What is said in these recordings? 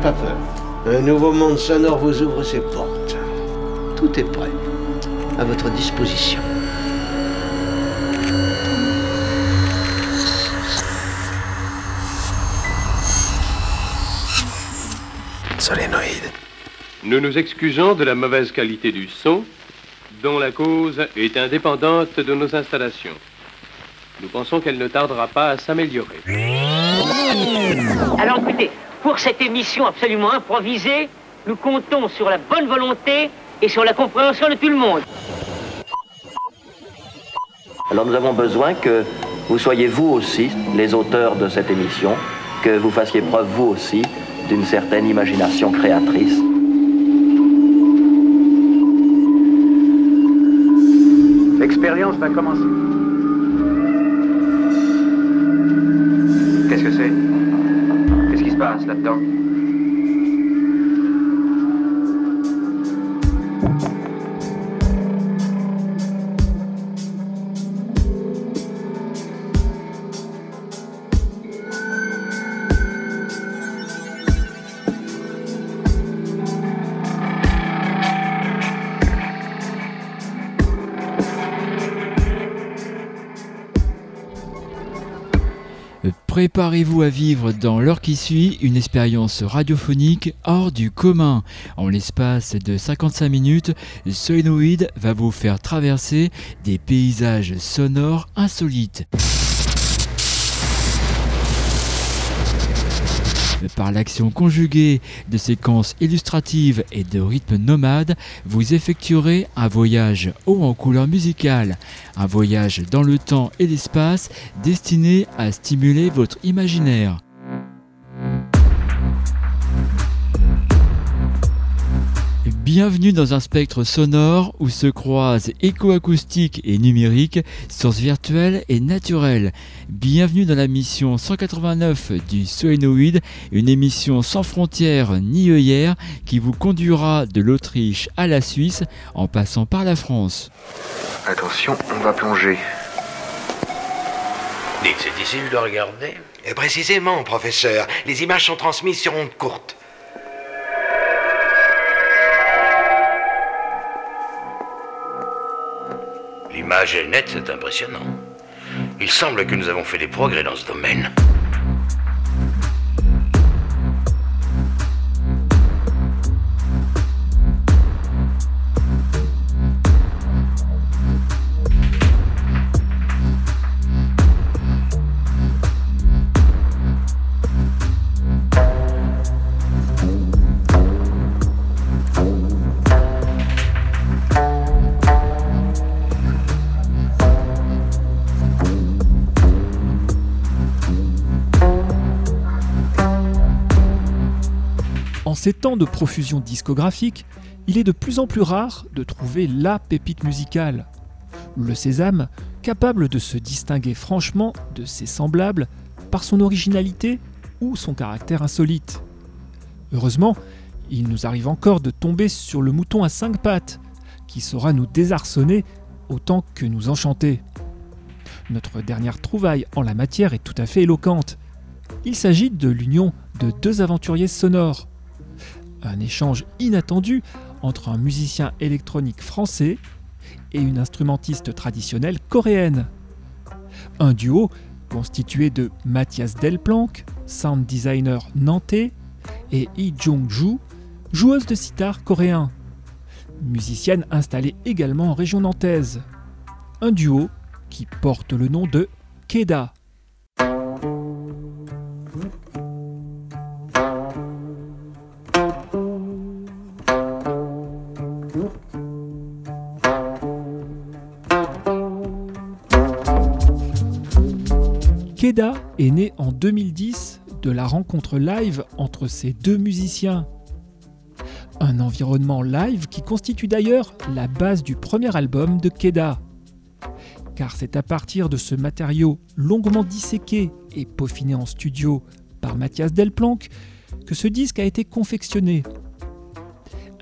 pas peur. Un nouveau monde sonore vous ouvre ses portes. Tout est prêt. À votre disposition. Solénoïde. Nous nous excusons de la mauvaise qualité du son, dont la cause est indépendante de nos installations. Nous pensons qu'elle ne tardera pas à s'améliorer. Alors écoutez, pour cette émission absolument improvisée, nous comptons sur la bonne volonté et sur la compréhension de tout le monde. Alors nous avons besoin que vous soyez vous aussi les auteurs de cette émission, que vous fassiez preuve vous aussi d'une certaine imagination créatrice. L'expérience va commencer. Qui Préparez-vous à vivre dans l'heure qui suit une expérience radiophonique hors du commun. En l'espace de 55 minutes, Solenoid va vous faire traverser des paysages sonores insolites. Par l'action conjuguée de séquences illustratives et de rythmes nomades, vous effectuerez un voyage haut en couleur musicale, un voyage dans le temps et l'espace destiné à stimuler votre imaginaire. Bienvenue dans un spectre sonore où se croisent éco-acoustique et numérique, sources virtuelles et naturelles. Bienvenue dans la mission 189 du Soenoid, une émission sans frontières ni œillères qui vous conduira de l'Autriche à la Suisse en passant par la France. Attention, on va plonger. Dites, c'est difficile de regarder Et précisément, professeur, les images sont transmises sur ondes courtes. L'image est nette, c'est impressionnant. Il semble que nous avons fait des progrès dans ce domaine. Ces temps de profusion discographique, il est de plus en plus rare de trouver la pépite musicale. Le sésame, capable de se distinguer franchement de ses semblables par son originalité ou son caractère insolite. Heureusement, il nous arrive encore de tomber sur le mouton à cinq pattes, qui saura nous désarçonner autant que nous enchanter. Notre dernière trouvaille en la matière est tout à fait éloquente. Il s'agit de l'union de deux aventuriers sonores, un échange inattendu entre un musicien électronique français et une instrumentiste traditionnelle coréenne. Un duo constitué de Mathias Delplanck, sound designer nantais, et Lee Jong-ju, joueuse de sitar coréen, musicienne installée également en région nantaise. Un duo qui porte le nom de Keda. Keda est né en 2010 de la rencontre live entre ces deux musiciens. Un environnement live qui constitue d'ailleurs la base du premier album de Keda. Car c'est à partir de ce matériau longuement disséqué et peaufiné en studio par Mathias Delplanck que ce disque a été confectionné.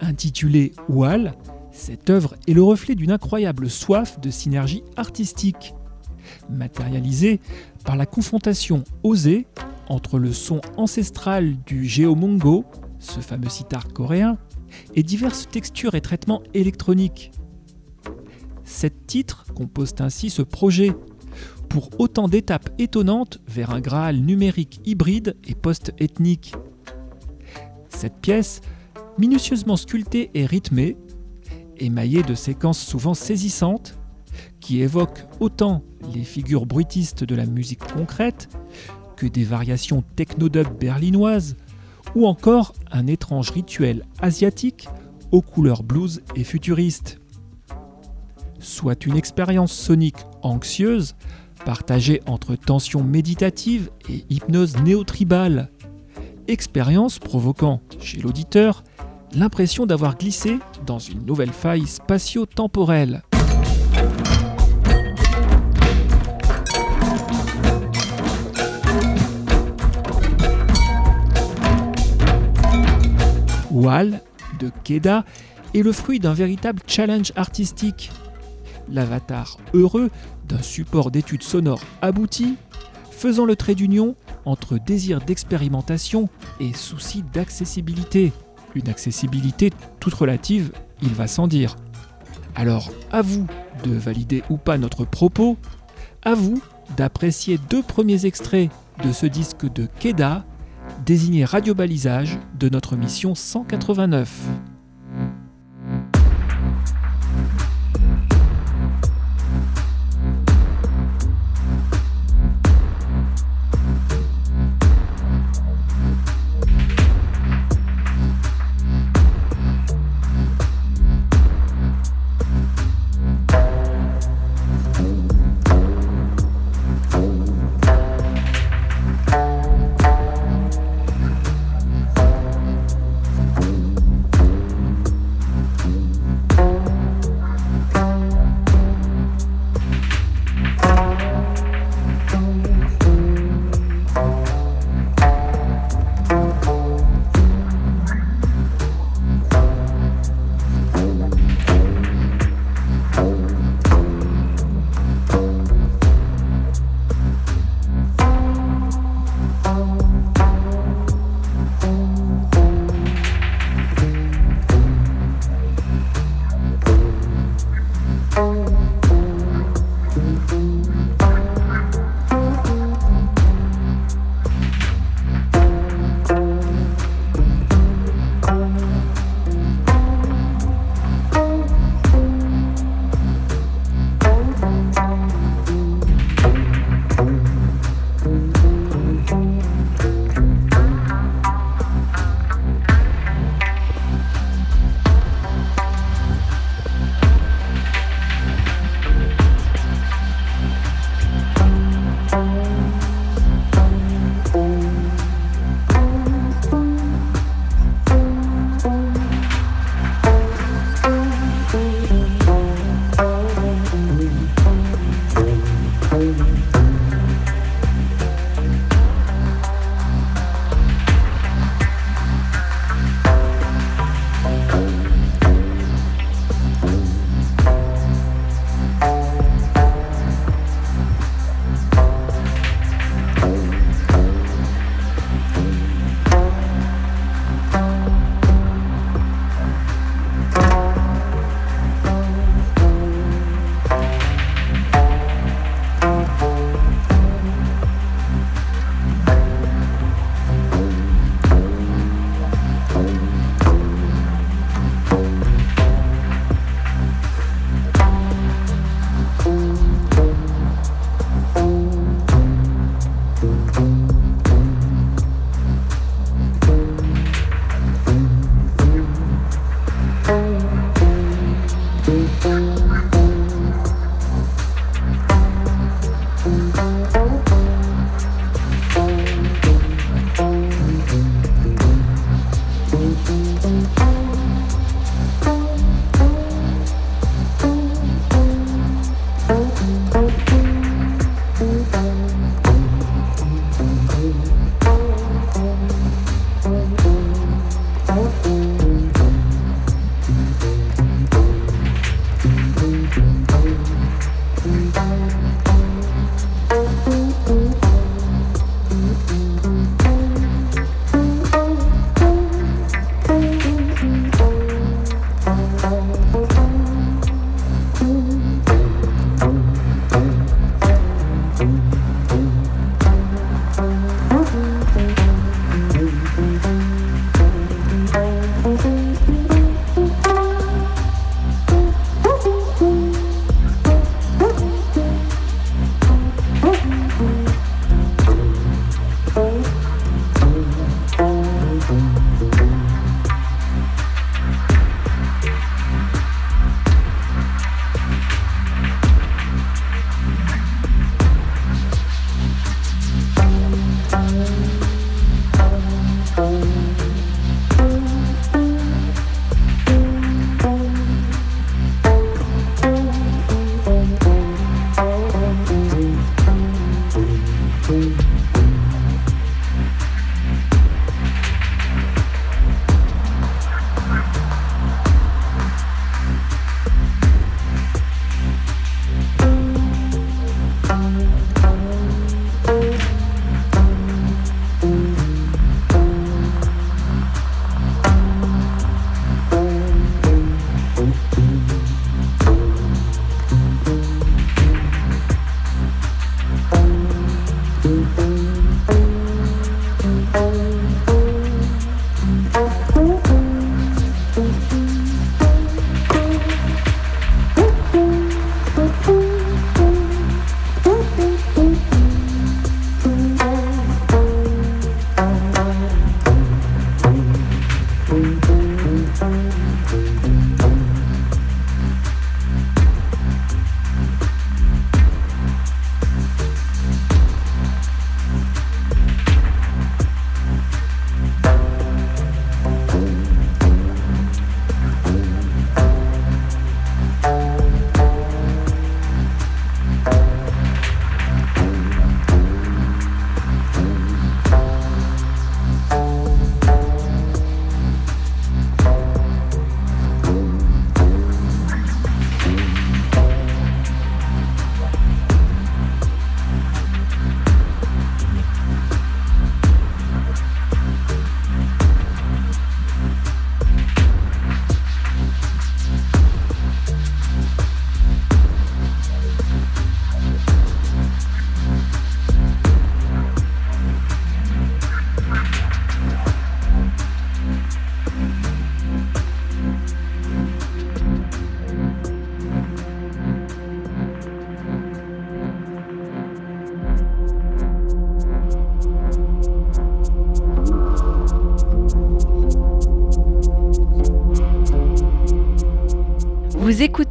Intitulé Wall, cette œuvre est le reflet d'une incroyable soif de synergie artistique, matérialisée par la confrontation osée entre le son ancestral du géomongo ce fameux sitar coréen, et diverses textures et traitements électroniques. Sept titres composent ainsi ce projet, pour autant d'étapes étonnantes vers un Graal numérique hybride et post-ethnique. Cette pièce, minutieusement sculptée et rythmée, émaillée de séquences souvent saisissantes, qui évoquent autant les figures bruitistes de la musique concrète que des variations techno-dub berlinoises, ou encore un étrange rituel asiatique aux couleurs blues et futuristes. Soit une expérience sonique anxieuse, partagée entre tension méditative et hypnose néo-tribale. Expérience provoquant chez l'auditeur l'impression d'avoir glissé dans une nouvelle faille spatio-temporelle. Wall de Keda est le fruit d'un véritable challenge artistique. L'avatar heureux d'un support d'études sonores abouti, faisant le trait d'union entre désir d'expérimentation et souci d'accessibilité. Une accessibilité toute relative, il va sans dire. Alors, à vous de valider ou pas notre propos, à vous d'apprécier deux premiers extraits de ce disque de Keda désigné radiobalisage de notre mission 189.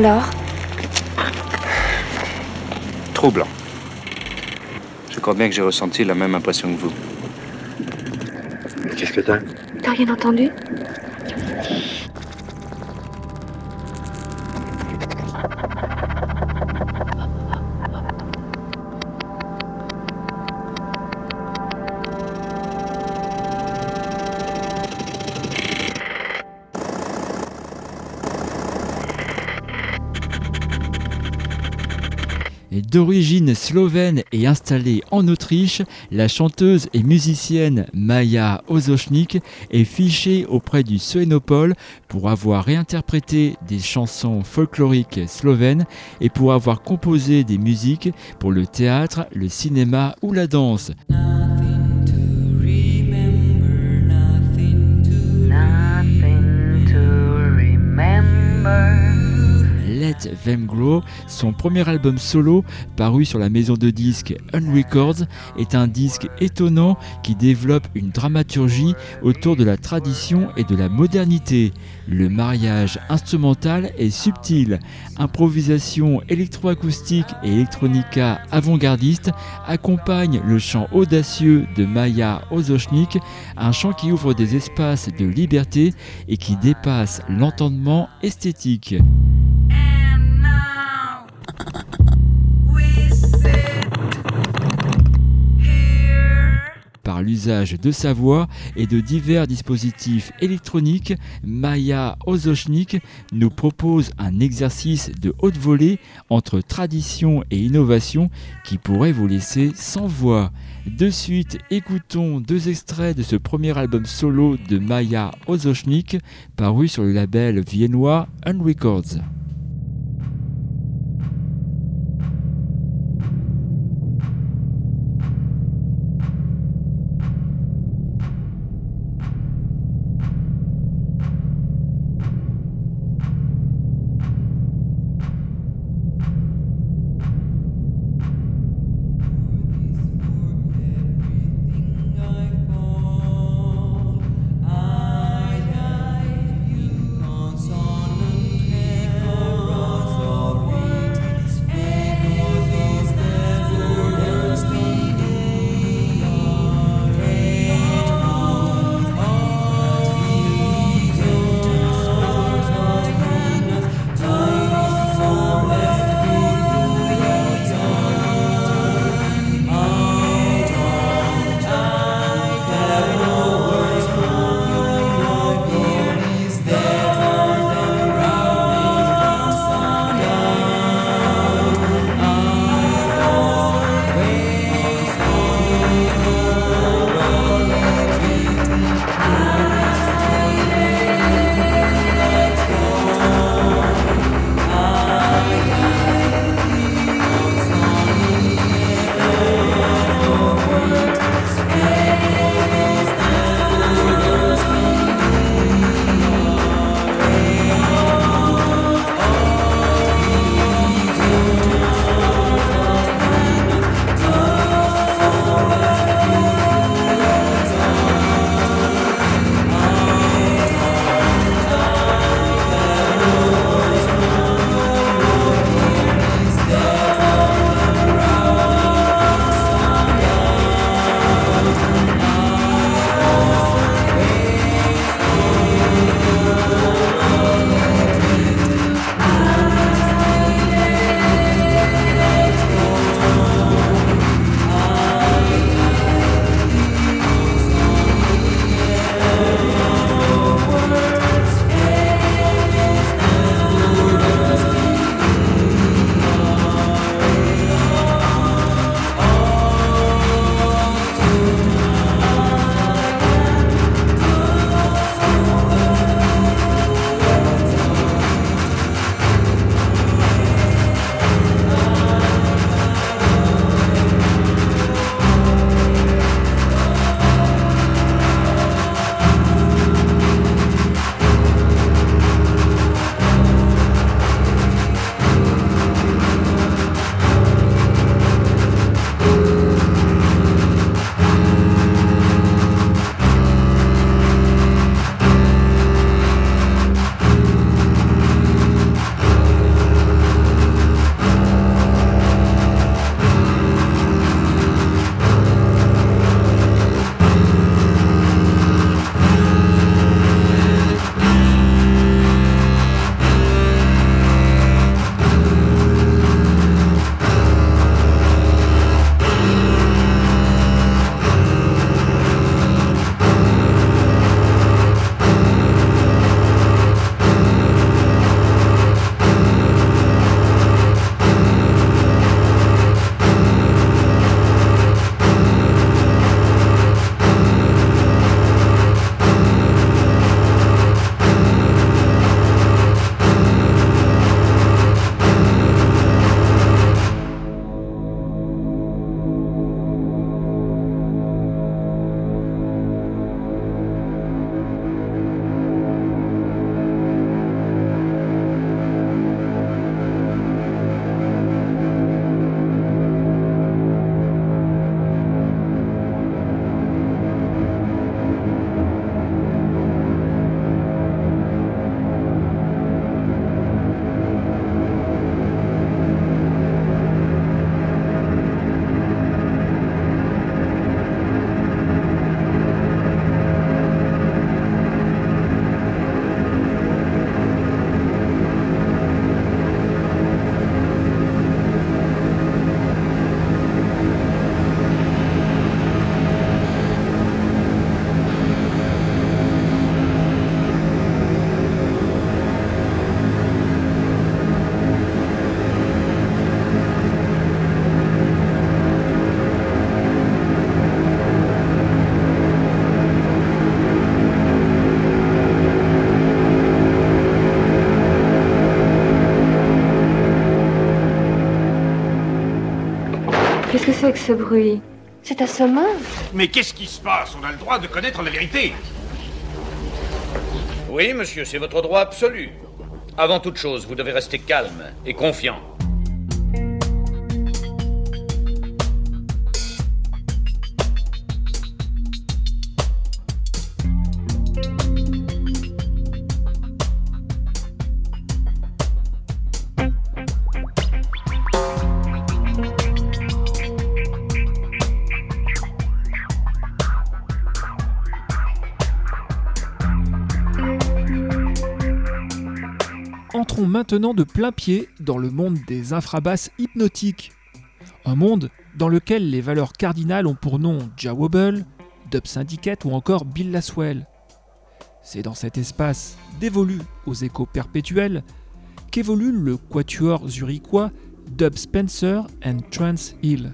Alors Troublant. Je crois bien que j'ai ressenti la même impression que vous. Qu'est-ce que t'as? T'as rien entendu? D'origine slovène et installée en Autriche, la chanteuse et musicienne Maja Ozochnik est fichée auprès du Suénopole pour avoir réinterprété des chansons folkloriques slovènes et pour avoir composé des musiques pour le théâtre, le cinéma ou la danse. Them Grow, son premier album solo paru sur la maison de disques Unrecords, est un disque étonnant qui développe une dramaturgie autour de la tradition et de la modernité. Le mariage instrumental est subtil. Improvisation électroacoustique et électronica avant-gardiste accompagnent le chant audacieux de Maya Ozochnik, un chant qui ouvre des espaces de liberté et qui dépasse l'entendement esthétique. Par l'usage de sa voix et de divers dispositifs électroniques, Maya Ozochnik nous propose un exercice de haute volée entre tradition et innovation qui pourrait vous laisser sans voix. De suite, écoutons deux extraits de ce premier album solo de Maya Ozochnik paru sur le label viennois Unrecords. Que ce bruit C'est assommant. Mais qu'est-ce qui se passe? On a le droit de connaître la vérité. Oui, monsieur, c'est votre droit absolu. Avant toute chose, vous devez rester calme et confiant. De plein pied dans le monde des infrabasses hypnotiques. Un monde dans lequel les valeurs cardinales ont pour nom Jawobble, Dub Syndicate ou encore Bill Laswell. C'est dans cet espace dévolu aux échos perpétuels qu'évolue le quatuor zurichois Dub Spencer and Trance Hill.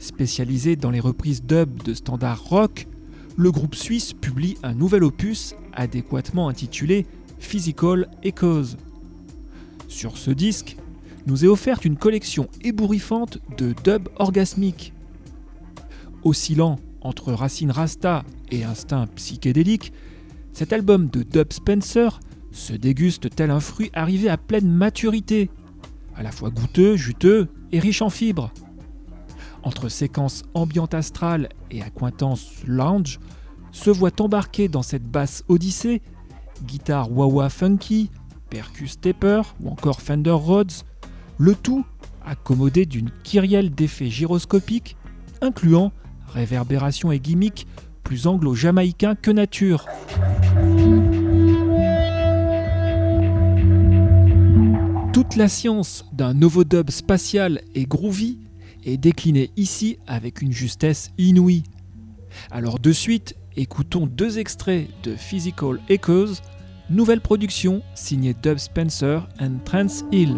Spécialisé dans les reprises dub de standards rock, le groupe suisse publie un nouvel opus adéquatement intitulé Physical Echoes. Sur ce disque, nous est offerte une collection ébouriffante de dub orgasmiques. Oscillant entre racines rasta et instinct psychédélique, cet album de Dub Spencer se déguste tel un fruit arrivé à pleine maturité, à la fois goûteux, juteux et riche en fibres. Entre séquences ambiantes astrales et accointances lounge, se voit embarquer dans cette basse odyssée guitare wah-wah funky, percus stepper ou encore Fender Rhodes, le tout accommodé d'une kyrielle d'effets gyroscopiques incluant réverbération et gimmick plus anglo-jamaïcain que nature. Toute la science d'un novodub spatial et groovy est déclinée ici avec une justesse inouïe. Alors de suite, écoutons deux extraits de Physical Echoes, nouvelle production signée Dub Spencer and Trance Hill.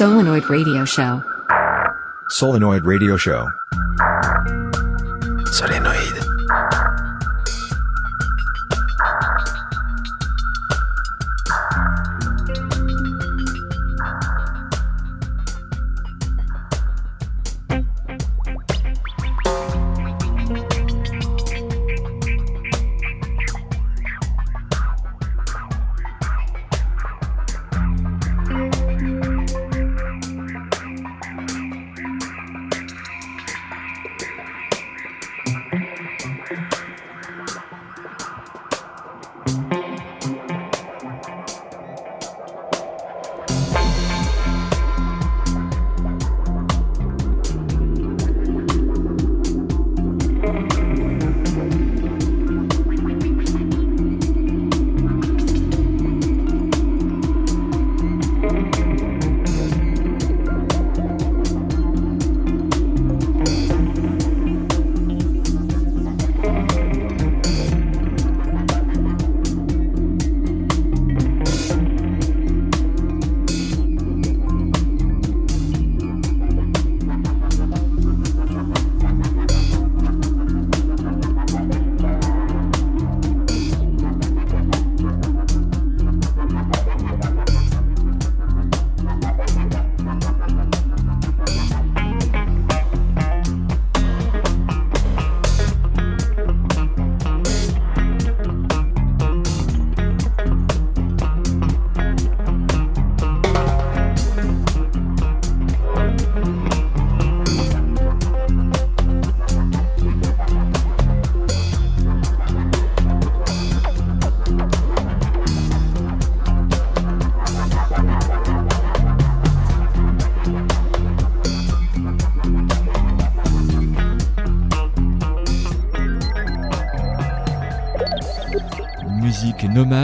Solenoid Radio Show. Solenoid Radio Show.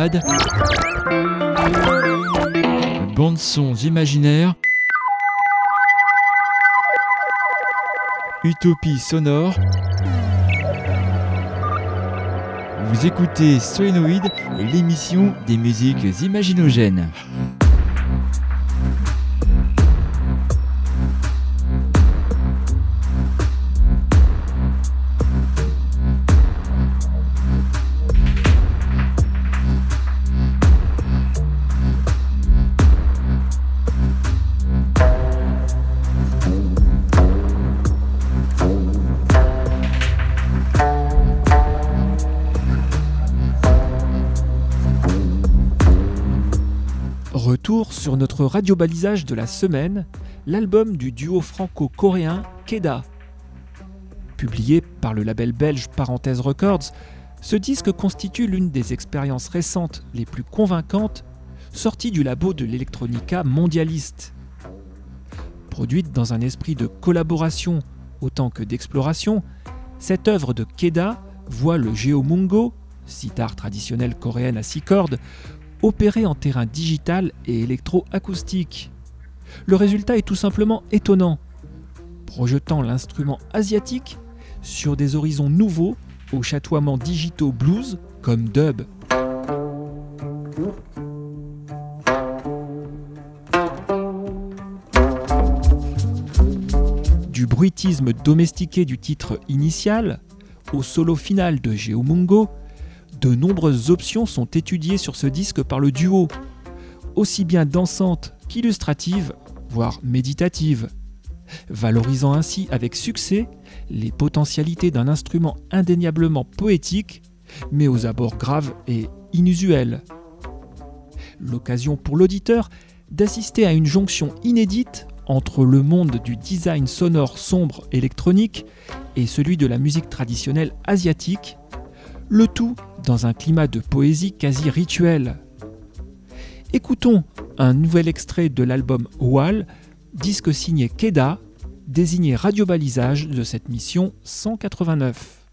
Nomade, bandes sons imaginaires, utopie sonore. Vous écoutez Solenoid, l'émission des musiques imaginogènes. Sur notre radio-balisage de la semaine, l'album du duo franco-coréen Keda. Publié par le label belge Parenthèse Records, ce disque constitue l'une des expériences récentes les plus convaincantes sorties du labo de l'électronica mondialiste. Produite dans un esprit de collaboration autant que d'exploration, cette œuvre de Keda voit le Geomungo, sitar traditionnelle coréenne à six cordes, opéré en terrain digital et électroacoustique. Le résultat est tout simplement étonnant, projetant l'instrument asiatique sur des horizons nouveaux aux chatoiements digitaux blues comme dub. Du bruitisme domestiqué du titre initial au solo final de Geomungo, de nombreuses options sont étudiées sur ce disque par le duo, aussi bien dansantes qu'illustratives, voire méditatives, valorisant ainsi avec succès les potentialités d'un instrument indéniablement poétique, mais aux abords graves et inusuels. L'occasion pour l'auditeur d'assister à une jonction inédite entre le monde du design sonore sombre électronique et celui de la musique traditionnelle asiatique, le tout dans un climat de poésie quasi rituelle. Écoutons un nouvel extrait de l'album Wall, disque signé Keda, désigné radio-balisage de cette mission 189.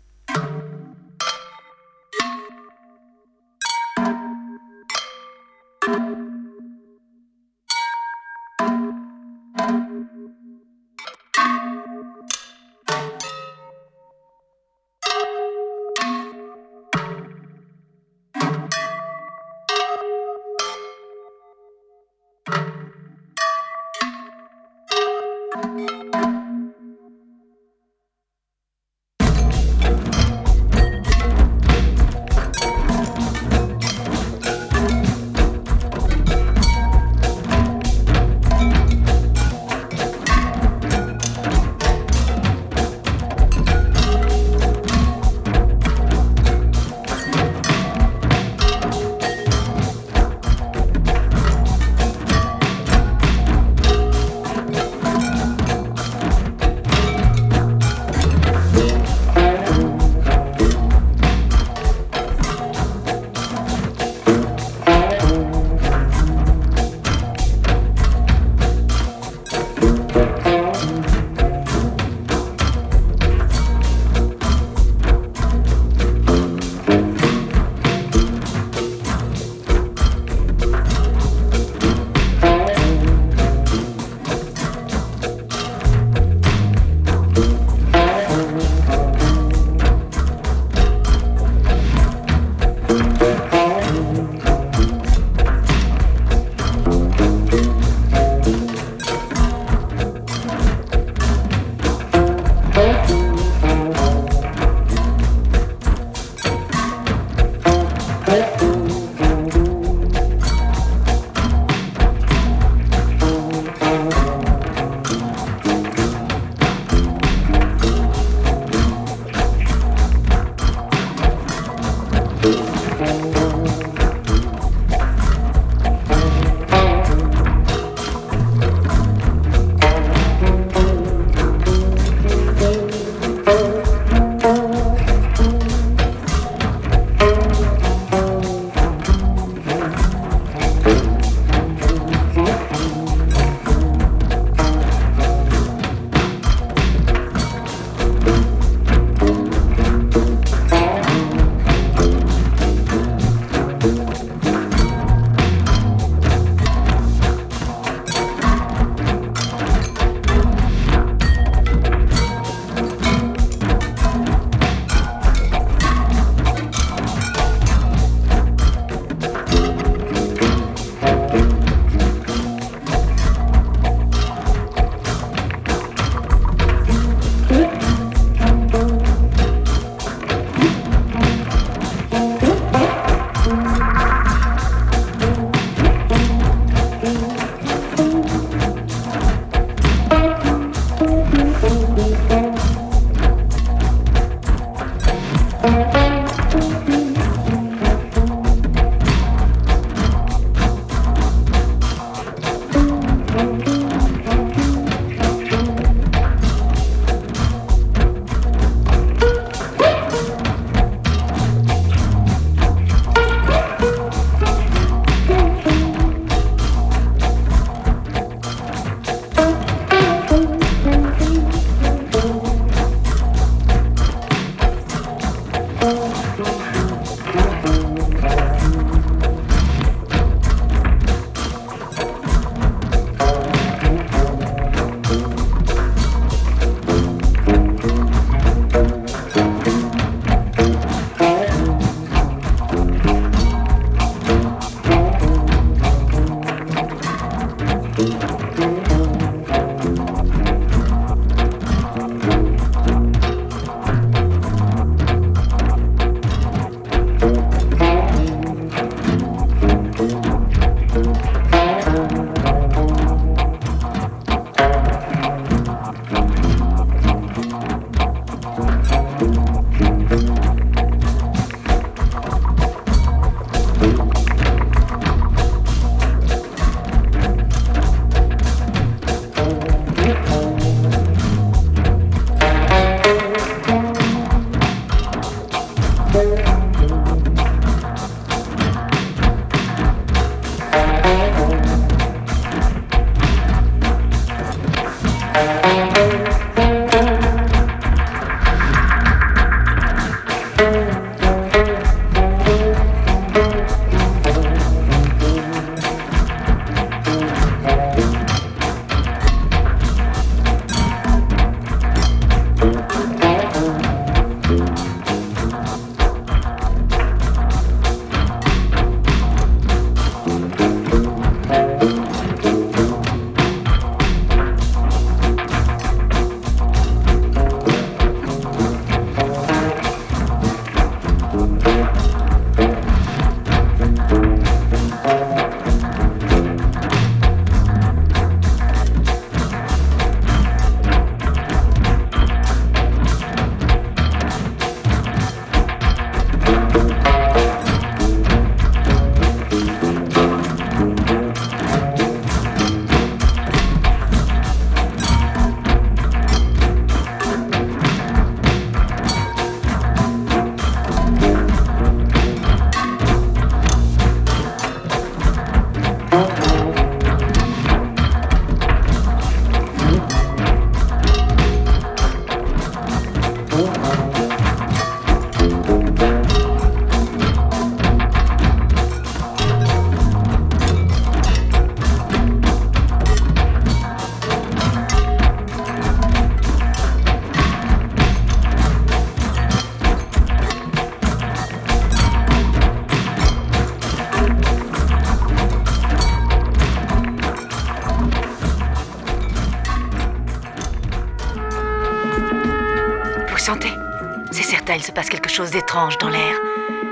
Chose d'étrange dans l'air.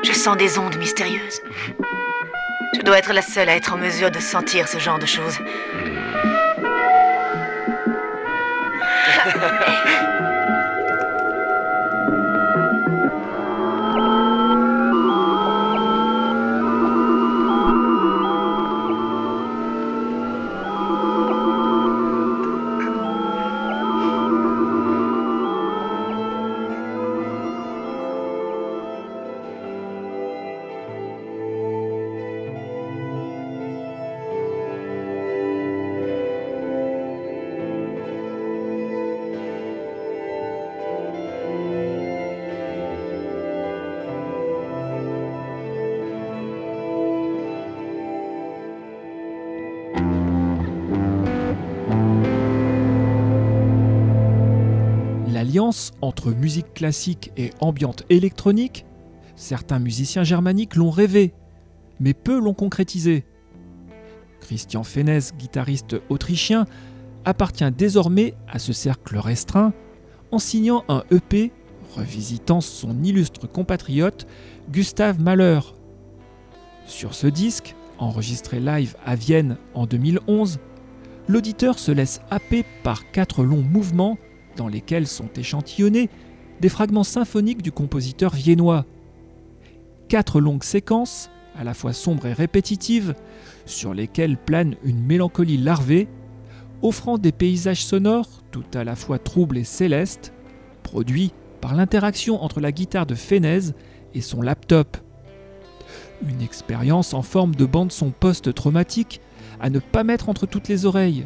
Je sens des ondes mystérieuses. Je dois être la seule à être en mesure de sentir ce genre de choses. Entre musique classique et ambiante électronique, certains musiciens germaniques l'ont rêvé, mais peu l'ont concrétisé. Christian Fenez, guitariste autrichien, appartient désormais à ce cercle restreint en signant un EP revisitant son illustre compatriote Gustave Mahler. Sur ce disque, enregistré live à Vienne en 2011, l'auditeur se laisse happer par quatre longs mouvements dans lesquels sont échantillonnés des fragments symphoniques du compositeur viennois. Quatre longues séquences, à la fois sombres et répétitives, sur lesquelles plane une mélancolie larvée, offrant des paysages sonores tout à la fois troubles et célestes, produits par l'interaction entre la guitare de Fenez et son laptop. Une expérience en forme de bande-son post-traumatique à ne pas mettre entre toutes les oreilles,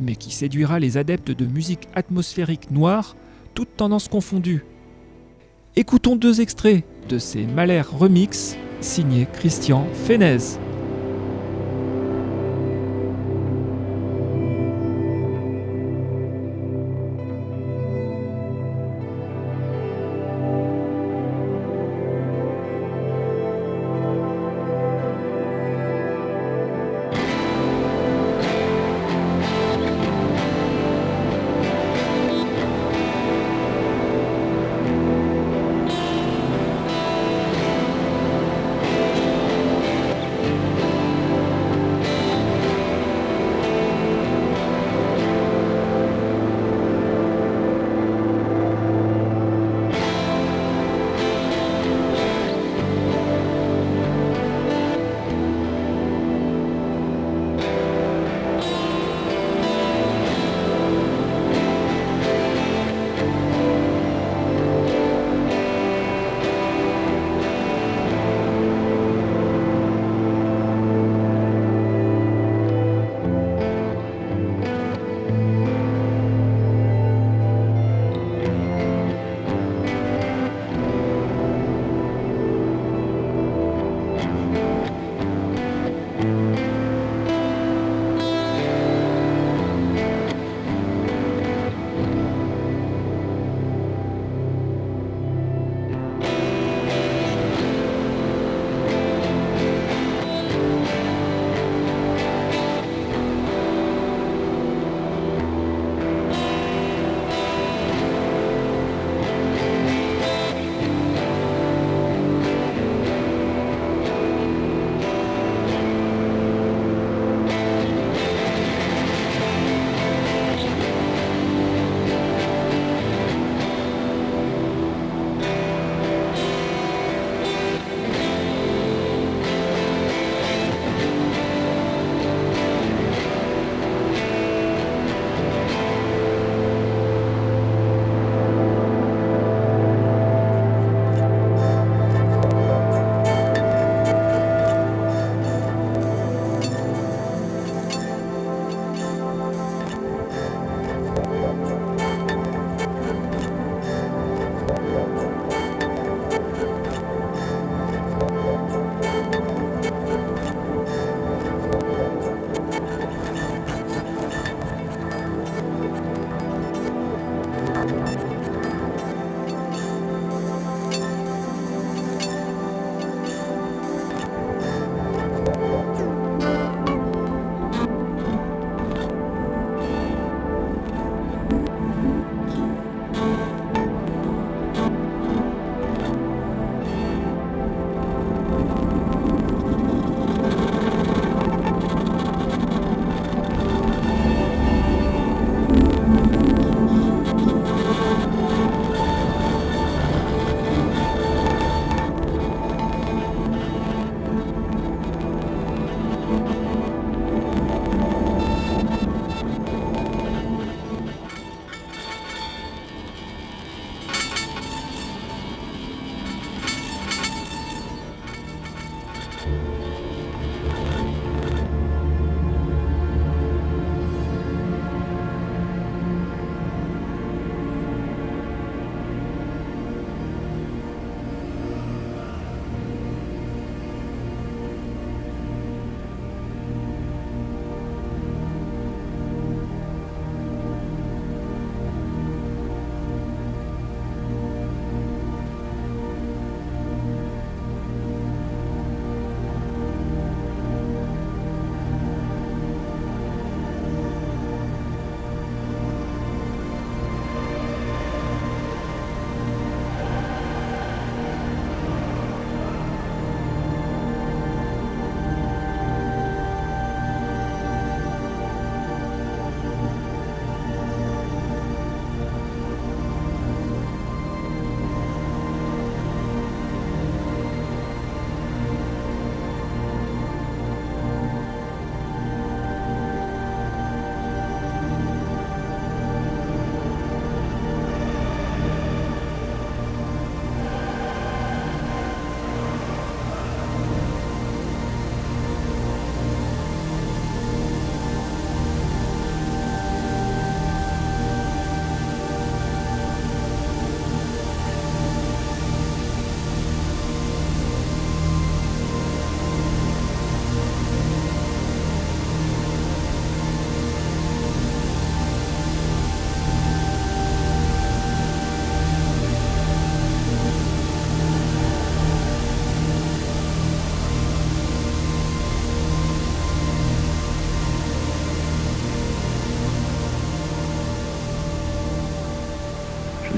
mais qui séduira les adeptes de musique atmosphérique noire, toutes tendances confondues. Écoutons deux extraits de ces Malher Remix signés Christian Fenez.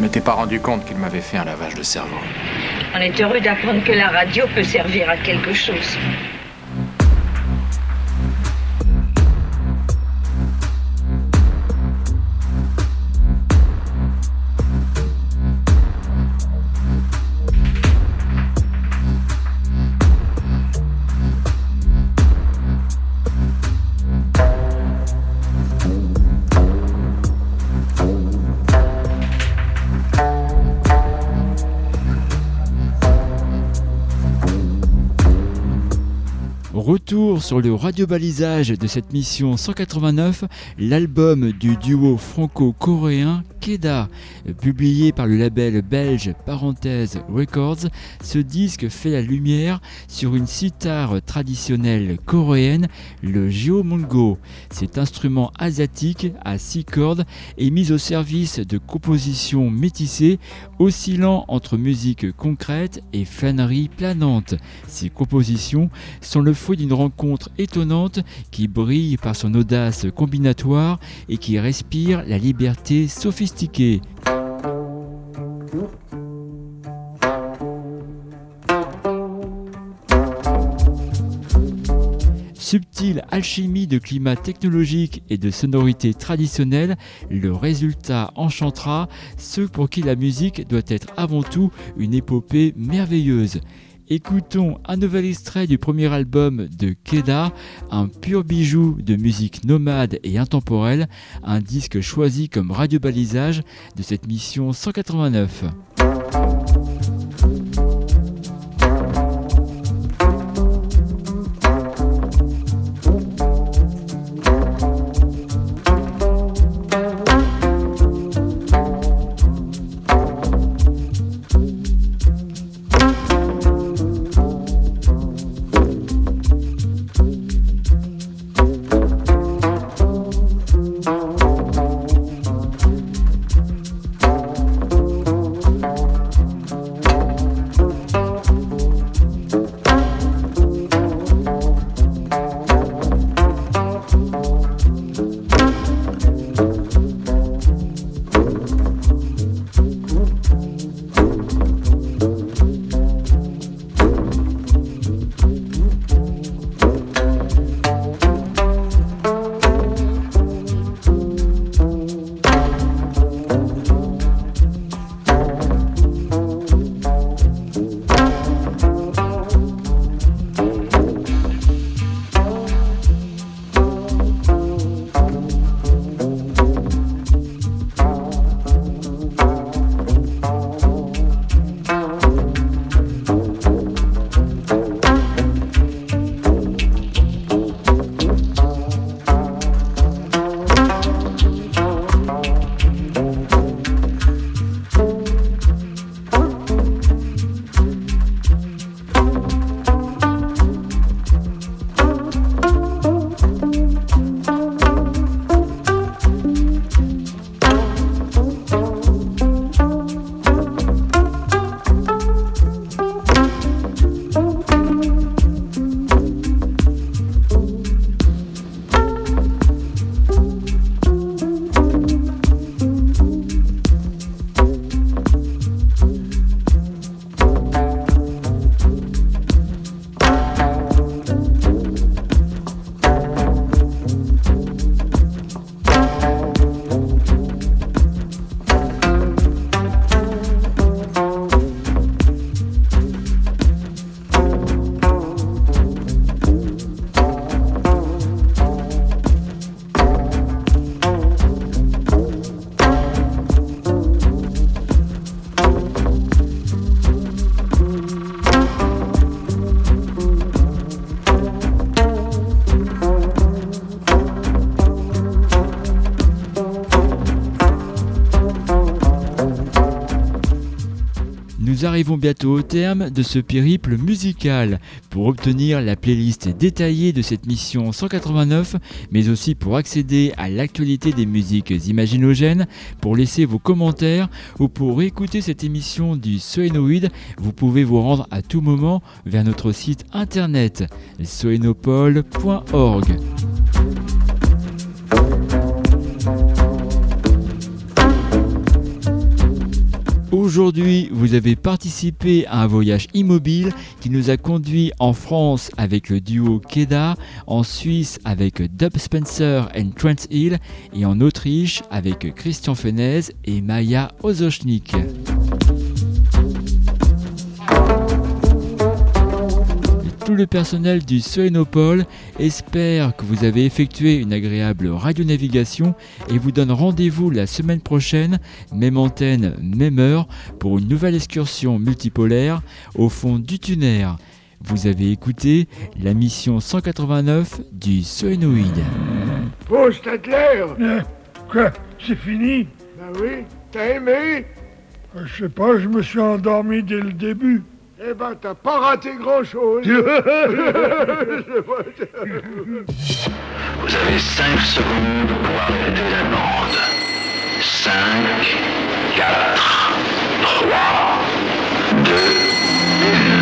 M'étais pas rendu compte qu'il m'avait fait un lavage de cerveau. On est heureux d'apprendre que la radio peut servir à quelque chose. Sur le radiobalisage de cette mission 189, l'album du duo franco-coréen Keda. Publié par le label belge Parenthèse Records, ce disque fait la lumière sur une sitar traditionnelle coréenne, le Geomongo. Cet instrument asiatique à six cordes est mis au service de compositions métissées, oscillant entre musique concrète et flânerie planante. Ces compositions sont le fruit d'une rencontre étonnante qui brille par son audace combinatoire et qui respire la liberté sophistiquée. Subtile alchimie de climat technologique et de sonorités traditionnelles, le résultat enchantera ceux pour qui la musique doit être avant tout une épopée merveilleuse. Écoutons un nouvel extrait du premier album de Keda, un pur bijou de musique nomade et intemporelle, un disque choisi comme radio-balisage de cette mission 189. Nous arrivons bientôt au terme de ce périple musical. Pour obtenir la playlist détaillée de cette mission 189, mais aussi pour accéder à l'actualité des musiques imaginogènes, pour laisser vos commentaires ou pour écouter cette émission du Soenoid, vous pouvez vous rendre à tout moment vers notre site internet soenopole.org. Aujourd'hui, vous avez participé à un voyage immobile qui nous a conduit en France avec le duo Keda, en Suisse avec Dub Spencer and Trent Hill et en Autriche avec Christian Fenez et Maya Ozochnik. Tout le personnel du Soénopole espère que vous avez effectué une agréable radionavigation et vous donne rendez-vous la semaine prochaine, même antenne, même heure, pour une nouvelle excursion multipolaire au fond du tunnel. Vous avez écouté la mission 189 du Soénoïde. Oh, c'était clair Quoi C'est fini? Ben oui. T'as aimé? Je sais pas, je me suis endormi dès le début. Eh ben, t'as pas raté grand-chose. Vous avez 5 secondes pour arrêter la bande. 5, 4, 3, 2, 1.